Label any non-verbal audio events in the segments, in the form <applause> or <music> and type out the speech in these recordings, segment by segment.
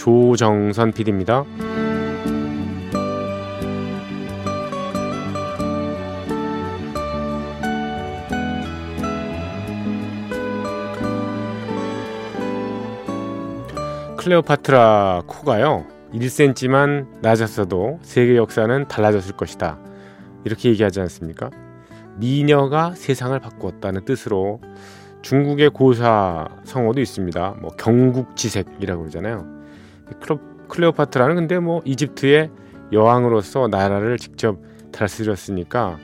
조정선 PD입니다. 클레오파트라 코가요 1cm만 낮았어도 세계 역사는 달라졌을 것이다 이렇게 얘기하지 않습니까? 미녀가 세상을 바꾸었다는 뜻으로 중국의 고사 성어도 있습니다. 뭐 경국지색이라고 그러잖아요. 클레오파트라는 근데 뭐 이집트의 여왕으로서 나라를 직접 다스렸으니까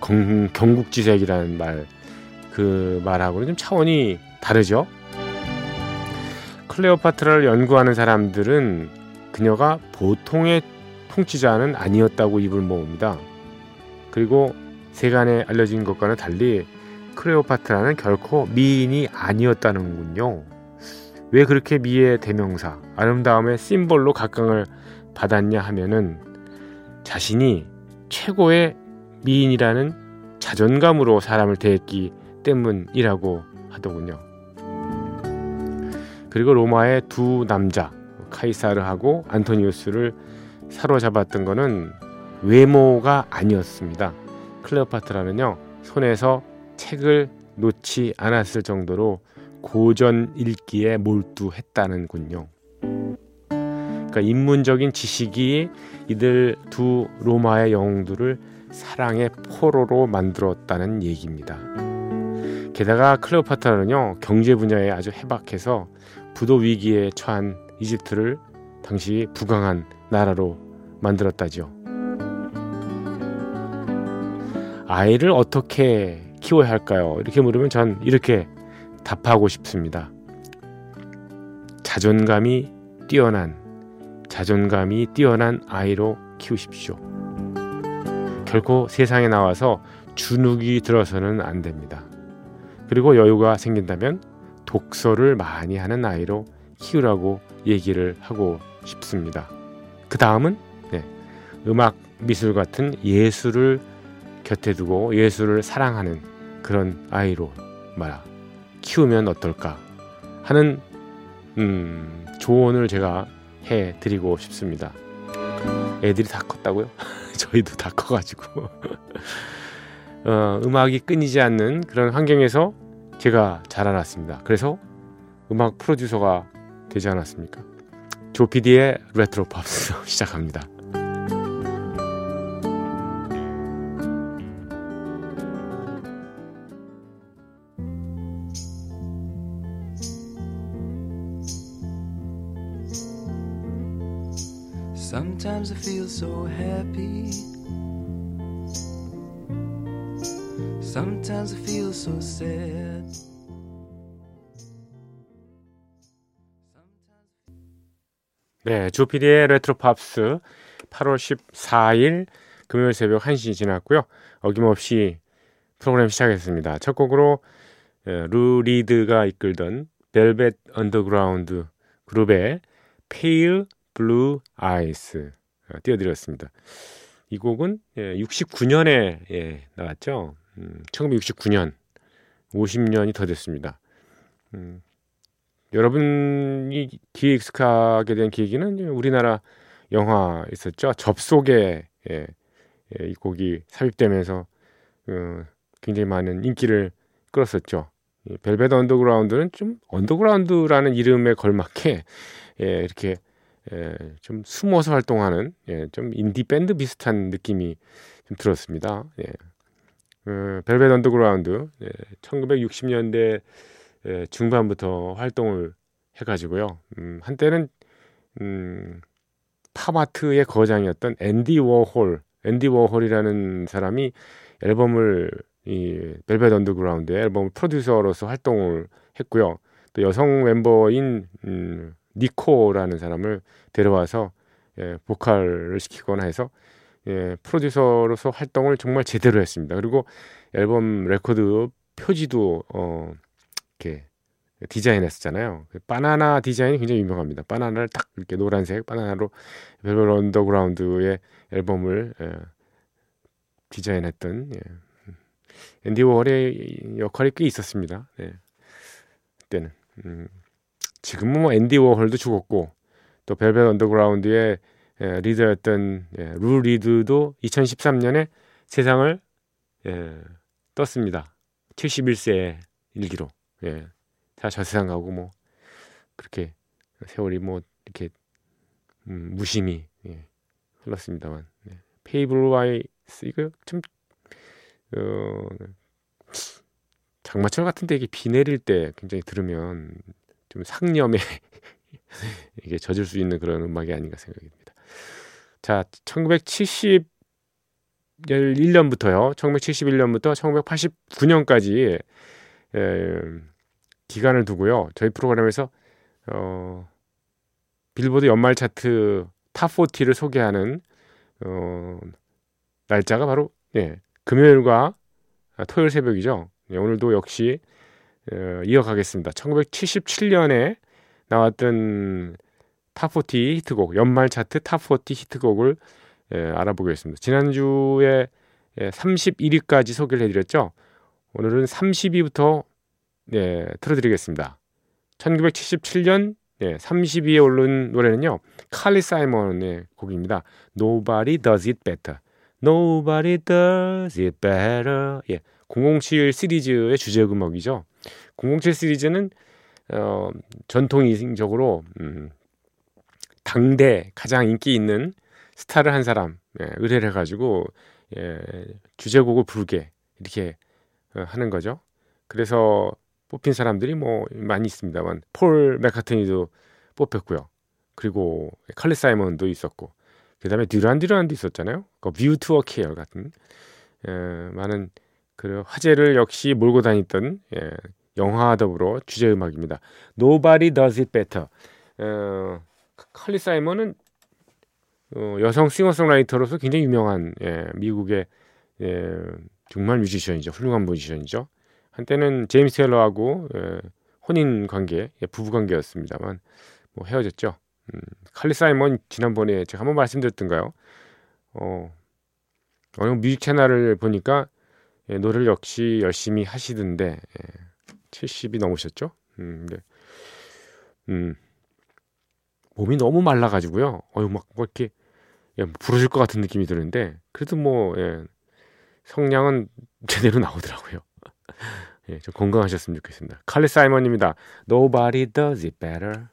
경, 경국지색이라는 말 그 말하고는 좀 차원이 다르죠. 클레오파트라를 연구하는 사람들은 그녀가 보통의 통치자는 아니었다고 입을 모읍니다. 그리고 세간에 알려진 것과는 달리 클레오파트라는 결코 미인이 아니었다는군요. 왜 그렇게 미의 대명사, 아름다움의 심볼로 각광을 받았냐 하면은 자신이 최고의 미인이라는 자존감으로 사람을 대했기 때문이라고 하더군요. 그리고 로마의 두 남자, 카이사르하고 안토니우스를 사로잡았던 것은 외모가 아니었습니다. 클레오파트라는요 손에서 책을 놓지 않았을 정도로 고전 읽기에 몰두했다는군요. 그러니까 인문적인 지식이 이들 두 로마의 영웅들을 사랑의 포로로 만들었다는 얘기입니다. 게다가 클레오파트라는요 경제 분야에 아주 해박해서 부도 위기에 처한 이집트를 당시 부강한 나라로 만들었다죠. 아이를 어떻게 키워야 할까요? 이렇게 물으면 전 이렇게 답하고 싶습니다. 자존감이 뛰어난, 자존감이 뛰어난 아이로 키우십시오. 결코 세상에 나와서 주눅이 들어서는 안 됩니다. 그리고 여유가 생긴다면 독서를 많이 하는 아이로 키우라고 얘기를 하고 싶습니다. 그 다음은 네, 음악, 미술 같은 예술을 곁에 두고 예수를 사랑하는 그런 아이로 말아 키우면 어떨까 하는 음, 조언을 제가 해 드리고 싶습니다. 애들이 다 컸다고요? <laughs> 저희도 다 커가지고 <laughs> 어, 음악이 끊이지 않는 그런 환경에서 제가 자라났습니다. 그래서 음악 프로듀서가 되지 않았습니까? 조피디의 레트로 팝스 <laughs> 시작합니다. Sometimes I feel so happy. Sometimes I feel so sad. 네, 조피디의 레트로 팝스 8월 14일 금요일 새벽 1시 지났고요. 어김없이 프로그램 시작했습니다. 첫 곡으로 예, 루 리드가 이끌던 벨벳 언더그라운드 그룹의 Pale Blue Eyes 어, 띄워드렸습니다. 이 곡은 69년에 예, 예, 나왔죠. 1969년 50년이 더 됐습니다. 음, 여러분이 귀에 익숙하게 된 계기는 우리나라 영화 있었죠. 접속에 예, 예, 이 곡이 삽입되면서 어, 굉장히 많은 인기를 끌었었죠. 벨벳 언더그라운드는 좀 언더그라운드라는 이름에 걸맞게 예, 이렇게 예, 좀 숨어서 활동하는 예, 좀 인디 밴드 비슷한 느낌이 좀 들었습니다. 예. 어, 벨벳 언더그라운드 예, 1960년대 예, 중반부터 활동을 해가지고요. 음, 한때는 음, 팝아트의 거장이었던 앤디 워홀, 앤디 워홀이라는 사람이 앨범을 이 벨벳 언더그라운드의 앨범 프로듀서로서 활동을 했고요. 또 여성 멤버인 음, 니코라는 사람을 데려와서 예, 보컬을 시키거나 해서 예, 프로듀서로서 활동을 정말 제대로 했습니다. 그리고 앨범 레코드 표지도 어 이렇게 디자인했었잖아요. 그 바나나 디자인이 굉장히 유명합니다. 바나나를 딱 이렇게 노란색 바나나로 벨벳 언더그라운드의 앨범을 예, 디자인했던 예. 앤디 워홀의 역할이 꽤 있었습니다. 네. 그때는 음, 지금은 뭐 앤디 워홀도 죽었고 또 벨벳 언더그라운드의 예, 리더였던 예, 루 리드도 2013년에 세상을 예, 떴습니다. 71세의 일기로. 예. 다 저 세상 가고 뭐 그렇게 세월이 뭐 이렇게 음, 무심히 예, 흘렀습니다만 네. Pale Blue Eyes 이거 좀 어, 장마철 같은데 이게 비 내릴 때 굉장히 들으면 좀 상념에 <laughs> 이게 젖을 수 있는 그런 음악이 아닌가 생각이 듭니다. 자, 1971년부터요. 1971년부터 1989년까지 에, 기간을 두고요. 저희 프로그램에서 어, 빌보드 연말 차트 Top 40를 소개하는 어, 날짜가 바로 예, 금요일과 토요일 새벽이죠. 예, 오늘도 역시 어, 이어가겠습니다. 1977년에 나왔던 Top 40 히트곡, 연말 차트 Top 40 히트곡을 예, 알아보겠습니다. 지난주에 예, 31위까지 소개를 해드렸죠. 오늘은 30위부터 예, 틀어드리겠습니다. 1977년 예, 30위에 오른 노래는요. 칼리 사이먼의 곡입니다. Nobody Does It Better. Nobody Does It Better. 예, 007 시리즈의 주제 음악이죠. 007 시리즈는 어, 전통적으로 음, 당대 가장 인기 있는 스타를 한 사람 예, 의뢰를 해가지고 예, 주제곡을 부르게 이렇게 어, 하는 거죠. 그래서 뽑힌 사람들이 뭐 많이 있습니다만 폴 맥카트니도 뽑혔고요. 그리고 칼리 사이먼도 있었고 그다음에 듀란 듀란도 있었잖아요. 그뷰 투어 케어 같은 예, 많은 그 화제를 역시 몰고 다녔던 예, 영화와 더불어 주제 음악입니다. Nobody Does It Better. 어, 칼리 사이먼은 어, 여성 싱어송라이터로서 굉장히 유명한 예, 미국의 예, 정말 뮤지션이죠. 훌륭한 뮤지션이죠. 한때는 제임스 텔러하고 예, 혼인 관계, 예, 부부 관계였습니다만 뭐 헤어졌죠. 음, 칼리 사이먼 지난번에 제가 한번 말씀드렸던가요? 어, 어느 뮤직 채널을 보니까 예, 노래를 역시 열심히 하시던데 예, 70이 넘으셨죠? 음, 네. 음, 몸이 너무 말라가지고요. 어유 막, 뭐 이렇게 예, 부러질 것 같은 느낌이 드는데 그래도 뭐 예, 성량은 <laughs> 제대로 나오더라고요. <laughs> 예, 좀 건강하셨으면 좋겠습니다. 칼리 사이먼입니다. Nobody does it better.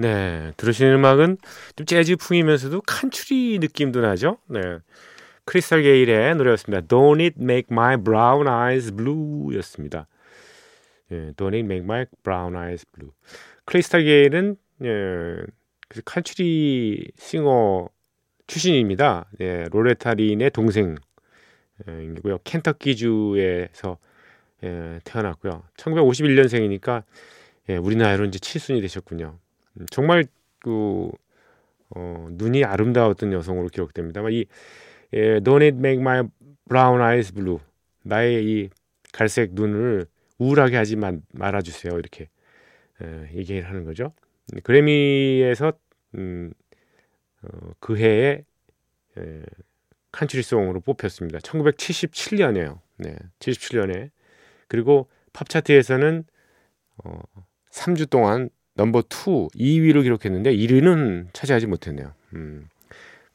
네, 들으시는 음악은 좀 재즈풍이면서도 칸츄리 느낌도 나죠. 네, 크리스탈 게일의 노래였습니다. Don't it make my brown eyes blue였습니다. 예, Don't it make my brown eyes blue. 크리스탈 게일은 예, 칸츄리 싱어 출신입니다. 예, 로레타 린의 동생 이고요. 켄터키주에서 예, 태어났고요. 1951년생이니까 예, 우리 나이로 이제 칠순이 되셨군요. 음, 정말 그 어, 눈이 아름다웠던 여성으로 기록됩니다. 이 예, Don't it make my brown eyes blue. 나의 이 갈색 눈을 우울하게 하지 마, 말아주세요. 이렇게 예, 얘기를 하는 거죠. 그래미에서 음, 어, 그 해에 예, 칸츄리송으로 뽑혔습니다. 1977년에요. 네, 77년에 그리고 팝 차트에서는 어, 3주 동안 넘버 2 2위를 기록했는데 1위는 차지하지 못했네요. 음.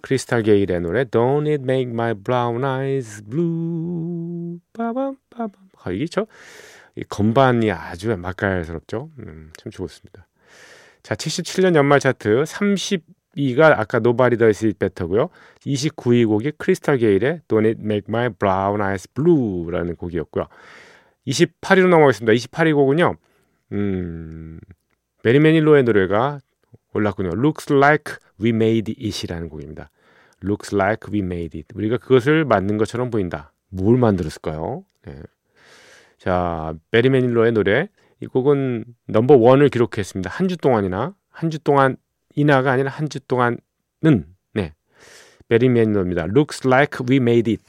크리스탈 게일의 노래 Don't It Make My Brown Eyes Blue 빠밤 빠밤 아, 이게 저 건반이 아주 맛깔스럽죠. 음, 참 좋습니다. 자, 77년 연말 차트 32가 아까 Nobody Does It Better고요. 29위 곡이 크리스탈 게일의 Don't It Make My Brown Eyes Blue라는 곡이었고요. 28위로 넘어가겠습니다. 28위 곡은요. 음, 배리 매닐로의 노래가 올랐군요. Looks Like We Made It이라는 곡입니다. Looks Like We Made It. 우리가 그것을 만든 것처럼 보인다. 뭘 만들었을까요? 네. 자, 배리 매닐로의 노래. 이 곡은 넘버 원을 기록했습니다. 한 주 동안이나 한 주 동안 이나가 아니라 한 주 동안은 네. 배리 매닐로입니다. Looks Like We Made It.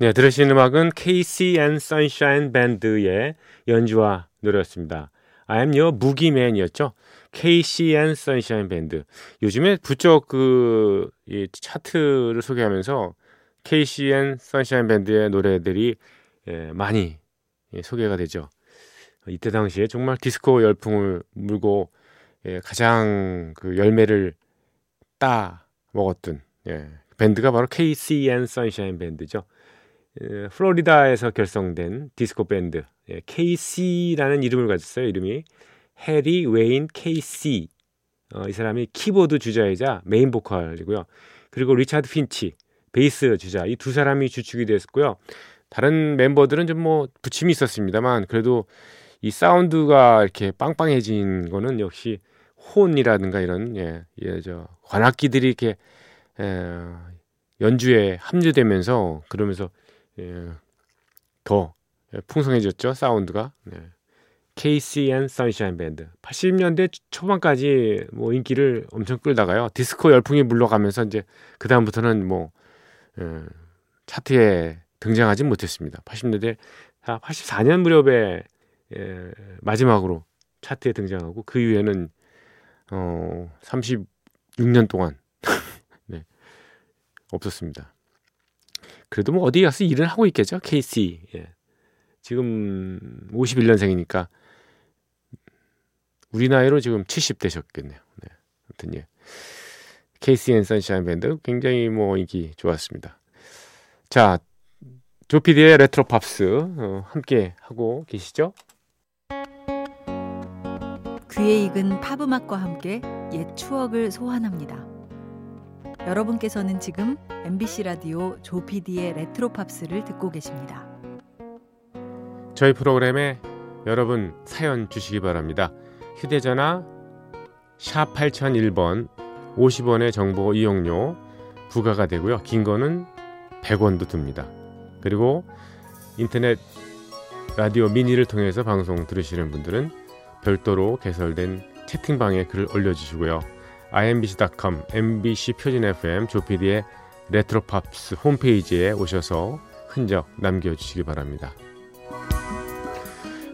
네, 들으신 음악은 KC and Sunshine Band의 연주와 노래였습니다. I'm Your Boogeyman이었죠. KC and Sunshine Band. 요즘에 부쩍 그, 이 차트를 소개하면서 KC and Sunshine Band의 노래들이 예, 많이 예, 소개가 되죠. 이때 당시에 정말 디스코 열풍을 물고 예, 가장 그 열매를 따 먹었던 예, 밴드가 바로 KC and Sunshine Band죠. 에, 플로리다에서 결성된 디스코 밴드 예, KC라는 이름을 가졌어요. 이름이 해리 웨인 케이시. 어, 이 사람이 키보드 주자이자 메인 보컬이고요. 그리고 리차드 핀치 베이스 주자 이 두 사람이 주축이 됐고요. 다른 멤버들은 좀 뭐 부침이 있었습니다만 그래도 이 사운드가 이렇게 빵빵해진 거는 역시 혼이라든가 이런 예, 예, 저 관악기들이 이렇게 에, 연주에 합류되면서 그러면서 예, 더 풍성해졌죠 사운드가. 네. KC and Sunshine Band 80년대 초반까지 뭐 인기를 엄청 끌다가요 디스코 열풍이 물러가면서 이제 그 다음부터는 뭐 예, 차트에 등장하지 못했습니다. 80년대 84년 무렵에 예, 마지막으로 차트에 등장하고 그 이후에는 어, 36년 동안 <laughs> 네, 없었습니다. 그래도 뭐 어디 가서 일을 하고 있겠죠. KC. 예. 지금 51년생이니까 우리 나이로 지금 70대셨겠네요. 네. 아무튼 예. KC and Sunshine Band 굉장히 뭐 인기 좋았습니다. 자, 조피디의 레트로 팝스 어, 함께 하고 계시죠? 귀에 익은 팝 음악과 함께 옛 추억을 소환합니다. 여러분께서는 지금 MBC 라디오 조피디의 레트로 팝스를 듣고 계십니다. 저희 프로그램에 여러분 사연 주시기 바랍니다. 휴대전화 샵 8001번 50원의 정보 이용료 부과가 되고요. 긴 거는 100원도 듭니다. 그리고 인터넷 라디오 미니를 통해서 방송 들으시는 분들은 별도로 개설된 채팅방에 글을 올려주시고요. imbc.com, mbc 표준 FM 조피디의 레트로팝스 홈페이지에 오셔서 흔적 남겨주시기 바랍니다.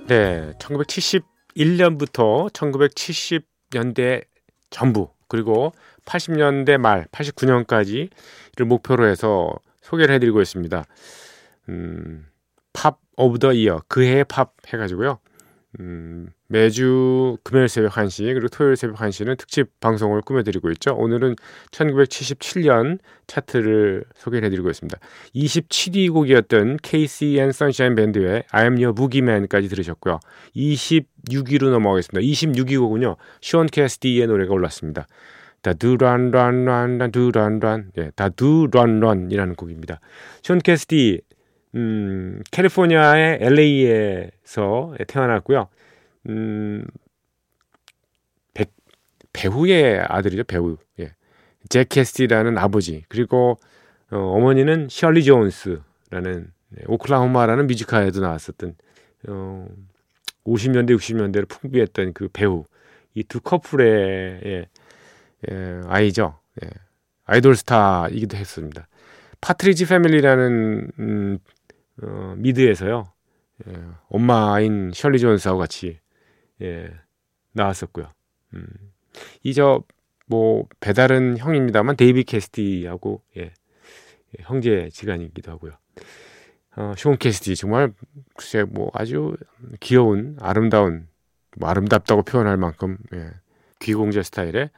네, 1971년부터 1970년대 전부 그리고 80년대 말 89년까지를 목표로 해서 소개를 해드리고 있습니다. 음, Pop of the Year 그해의 팝 해가지고요. 음, 매주 금요일 새벽 1시 그리고 토요일 새벽 1시는 특집 방송을 꾸며드리고 있죠. 오늘은 1977년 차트를 소개를 해드리고 있습니다. 27위 곡이었던 KC 앤 선샤인 밴드의 I am your Boogie Man까지 들으셨고요. 26위로 넘어가겠습니다. 26위 곡은요. 션 캐시디의 노래가 올랐습니다. Da Doo Ron Ron Ron Doo Ron Ron 예, Da Doo Ron Ron이라는 곡입니다. 션 캐시디 음, 캘리포니아의 LA에서 태어났고요. 음, 배, 배우의 아들이죠, 배우. 예. 잭 캐시디라는 아버지. 그리고 어, 어머니는 셜리 존스라는 네, 오클라호마라는 뮤지컬에도 나왔었던 어, 50년대 60년대를 풍미했던 그 배우 이 두 커플의 예, 예, 아이죠. 예, 아이돌 스타이기도 했습니다. 파트리지 패밀리라는 음, 어, 미드에서요. 예, 엄마인 셜리 존스하고 같이 예, 나왔었고요. 음, 이저 뭐 배다른 형입니다만 데이빗 캐시디하고 예, 예, 형제 지간이기도 하고요. 어, 쇼온 캐스티 정말 글쎄 뭐 아주 귀여운 아름다운 뭐 아름답다고 표현할 만큼 예, 귀공자 스타일의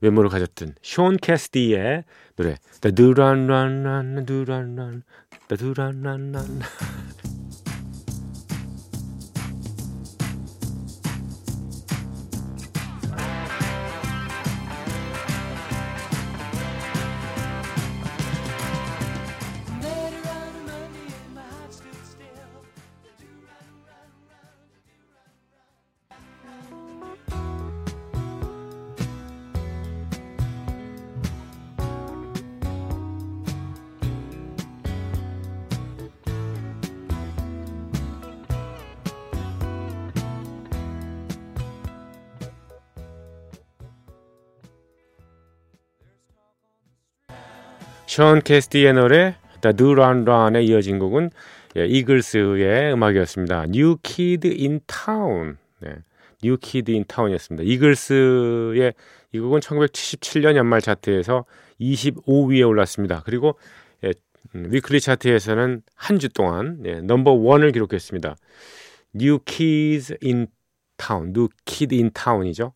외모를 가졌던 쇼온 캐스티의 노래 The Duran Run Run Duran Run Ba-do-da-na-na-na. <laughs> 션 캐시디의 노래 Da Doo Ron Ron에 이어진 곡은 예, 이글스의 음악이었습니다. New Kid in Town. 네. New Kid in Town이었습니다. 이글스의 이 곡은 1977년 연말 차트에서 25위에 올랐습니다. 그리고 예, 음, weekly 차트에서는 한 주 동안 예, 넘버 원을 기록했습니다. New Kids in Town, New Kid in Town이죠.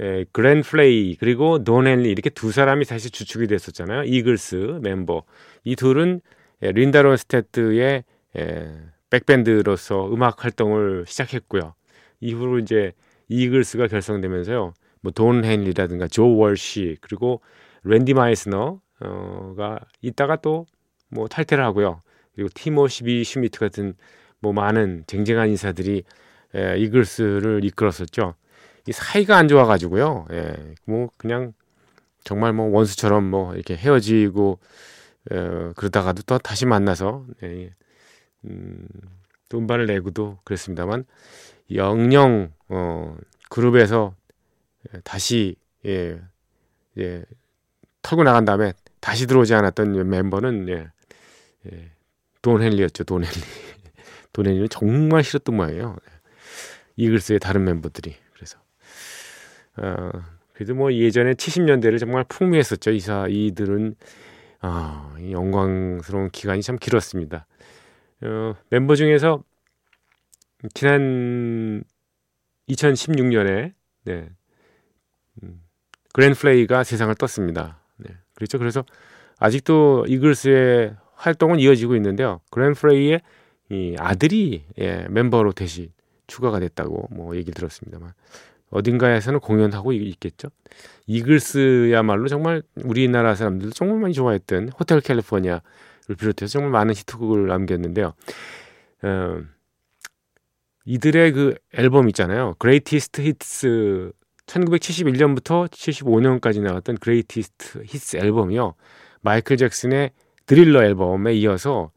에, 글렌 프라이 그리고 돈 헨리 이렇게 두 사람이 사실 주축이 됐었잖아요. 이글스 멤버 이 둘은 에, 린다 론스테트의 에, 백밴드로서 음악 활동을 시작했고요. 이후로 이제 이글스가 결성되면서요. 뭐 돈 헨리라든가 조 월시 그리고 랜디 마이스너가 있다가 또 뭐 탈퇴를 하고요. 그리고 티모시 B 슈미트 같은 뭐 많은 쟁쟁한 인사들이 에, 이글스를 이끌었었죠. 이 사이가 안 좋아가지고요. 예, 뭐 그냥 정말 뭐 원수처럼 뭐 이렇게 헤어지고 어, 그러다가도 또 다시 만나서 예, 음, 또 음반을 내고도 그랬습니다만 영영 어, 그룹에서 다시 예, 예, 털고 나간 다음에 다시 들어오지 않았던 멤버는 예, 예, 돈 헨리였죠. 돈 헨리. <laughs> 돈 헨리는 정말 싫었던 모양이에요. 이글스의 다른 멤버들이. 어, 그래도 뭐 예전에 70년대를 정말 풍미했었죠. 이사 이들은 아, 영광스러운 기간이 참 길었습니다. 어, 멤버 중에서 지난 2016년에 네, 음, 그랜 플레이가 세상을 떴습니다. 네, 그렇죠. 그래서 아직도 이글스의 활동은 이어지고 있는데요. 그랜 플레이의 이 아들이 예, 멤버로 대신 추가가 됐다고 뭐 얘기 들었습니다만 어딘가에서는 공연하고 있겠죠. 이글스야말로 정말 우리나라 사람들도 정말 많이 좋아했던 호텔 캘리포니아를 비롯해서 정말 많은 히트곡을 남겼는데요. 어, 이들의 그 앨범 있잖아요. Greatest Hits 1971년부터 75년까지 나왔던 Greatest Hits 앨범이요. 마이클 잭슨의 드릴러 앨범에 이어서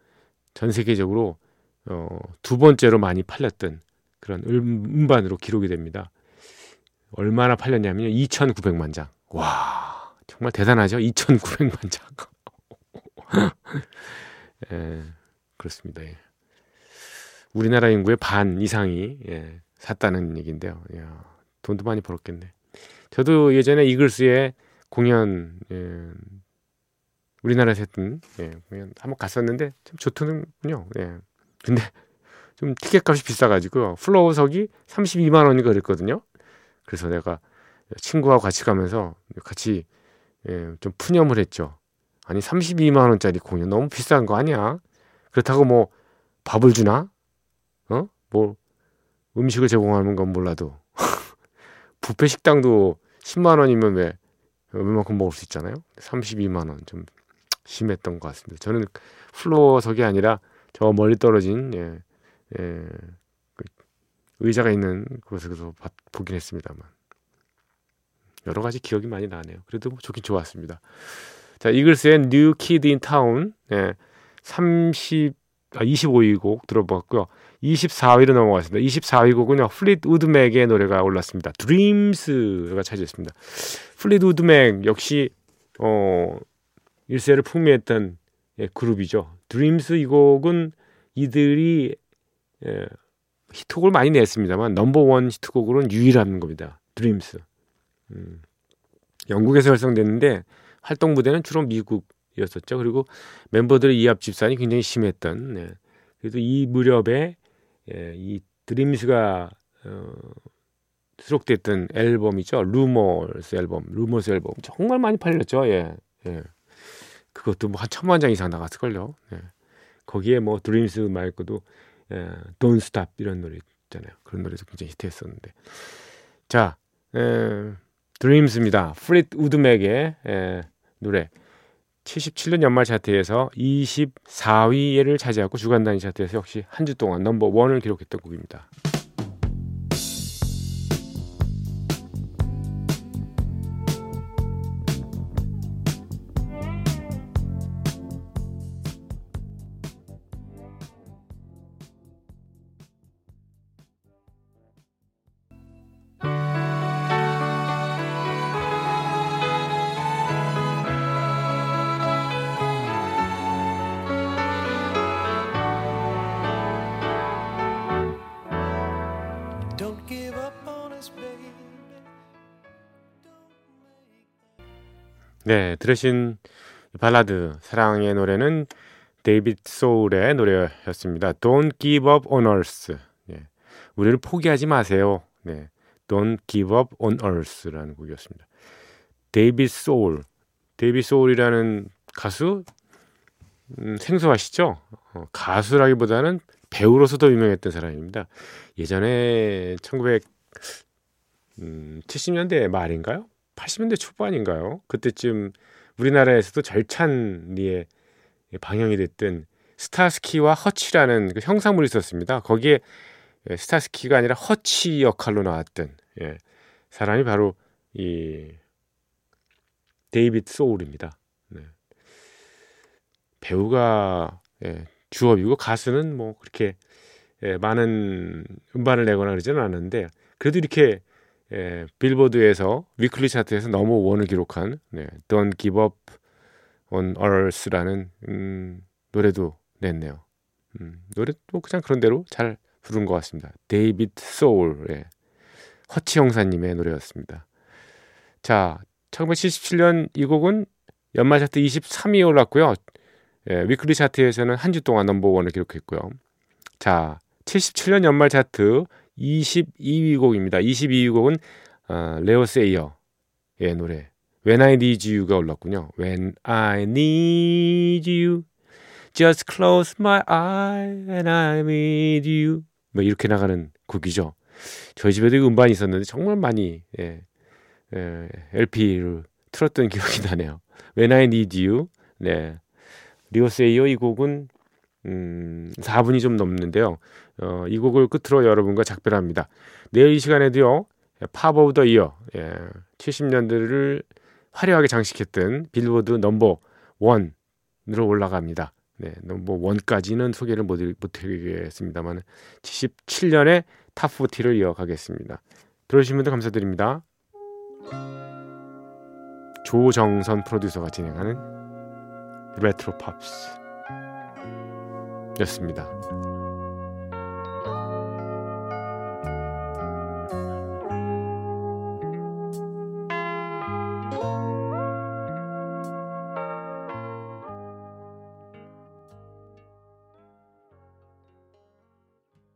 전 세계적으로 어, 두 번째로 많이 팔렸던 그런 음반으로 기록이 됩니다. 얼마나 팔렸냐면요. 2,900만 장. 와, 정말 대단하죠? 2,900만 장. <laughs> 예, 그렇습니다. 예. 우리나라 인구의 반 이상이 예, 샀다는 얘기인데요. 야, 돈도 많이 벌었겠네. 저도 예전에 이글스의 공연 예, 우리나라에서 했던 예, 공연 한번 갔었는데 참 좋더군요. 예. 근데 좀 티켓 값이 비싸가지고 플로어석이 32만 원이 그랬거든요. 그래서 내가 친구와 같이 가면서 같이 예, 좀 푸념을 했죠. 아니 32만 원짜리 공연 너무 비싼 거 아니야? 그렇다고 뭐 밥을 주나? 어? 뭐 음식을 제공하는 건 몰라도 <laughs> 부페 식당도 10만 원이면 왜 웬만큼 먹을 수 있잖아요. 32만 원 좀 심했던 것 같습니다. 저는 플로어석이 아니라 저 멀리 떨어진 예, 예, 의자가 있는 곳에서 보긴 했습니다만 여러 가지 기억이 많이 나네요. 그래도 뭐 좋긴 좋았습니다. 자, 이글스의 New Kid in Town 예, 30 아, 25위 곡 들어봤고요. 24위로 넘어갔습니다. 24위 곡은요. 플리트우드 맥의 노래가 올랐습니다. Dreams가 차지했습니다. 플리트우드 맥 역시 어 일세를 풍미했던 예, 그룹이죠. Dreams 이 곡은 이들이 예, 히트곡을 많이 냈습니다만 넘버원 히트곡으로는 유일한 겁니다. Dreams. 음, 영국에서 결성됐는데 활동 무대는 주로 미국이었었죠. 그리고 멤버들의 이합 집산이 굉장히 심했던. 네. 그래도 이 무렵에 예, 이 Dreams가 어, 수록됐던 앨범이죠. Rumours 앨범, Rumours 앨범 정말 많이 팔렸죠. 예, 예. 그것도 뭐 한 천만 장 이상 나갔을걸요. 예. 거기에 뭐 Dreams 말고도 예, Don't Stop 이런 노래 있잖아요. 그런 노래도 굉장히 히트했었는데. 자, 에, 드림스입니다. 프릿 우드맥의 에, 노래. 77년 연말 차트에서 24위를 차지하고 주간 단위 차트에서 역시 한 주 동안 넘버 원을 기록했던 곡입니다. 네, 들으신 이 발라드 사랑의 노래는 데이빗 소울의 노래였습니다. Don't give up on us. 예, 우리를 포기하지 마세요. 네, Don't give up on us라는 곡이었습니다. 데이빗 소울, 데이빗 소울이라는 가수 음, 생소하시죠? 어, 가수라기보다는 배우로서도 유명했던 사람입니다. 예전에 1970년대 말인가요? 80년대 초반인가요? 그때쯤 우리나라에서도 절찬리에 방영이 됐던 스타스키와 허치라는 그 형사물이 있었습니다. 거기에 예, 스타스키가 아니라 허치 역할로 나왔던 예, 사람이 바로 이 데이빗 소울입니다. 네. 배우가 예, 주업이고 가수는 뭐 그렇게 예, 많은 음반을 내거나 그러지는 않은데 그래도 이렇게 예, 빌보드에서 weekly 차트에서 넘버 원을 기록한 네, Don't Give Up on Us라는 음, 노래도 냈네요. 음, 노래도 그냥 그런 대로 잘 부른 것 같습니다. 데이빗 소울, 예, 허치 형사님의 노래였습니다. 자, 1977년 이 곡은 연말 차트 23위에 올랐고요. 예, weekly 차트에서는 한 주 동안 넘버 원을 기록했고요. 자, 77년 연말 차트 22위 곡입니다. 22위 곡은 어, 레오 세이어의 노래 When I Need You가 올랐군요. When I Need You Just close my eye and I need you 뭐 이렇게 나가는 곡이죠. 저희 집에도 이 음반이 있었는데 정말 많이 예, 예, LP를 틀었던 기억이 나네요. When I Need You 네. 리오세이어 이 곡은 음, 4분이 좀 넘는데요. 어, 이 곡을 끝으로 여러분과 작별합니다. 내일 이 시간에도요. Pop of the Year 예, 70년대를 화려하게 장식했던 빌보드 넘버 원으로 올라갑니다. 네, 넘버 원까지는 소개를 못, 못 해드리겠습니다만 77년에 Top 40를 이어가겠습니다. 들어주신 분들 감사드립니다. 조정선 프로듀서가 진행하는 레트로 팝스 였습니다.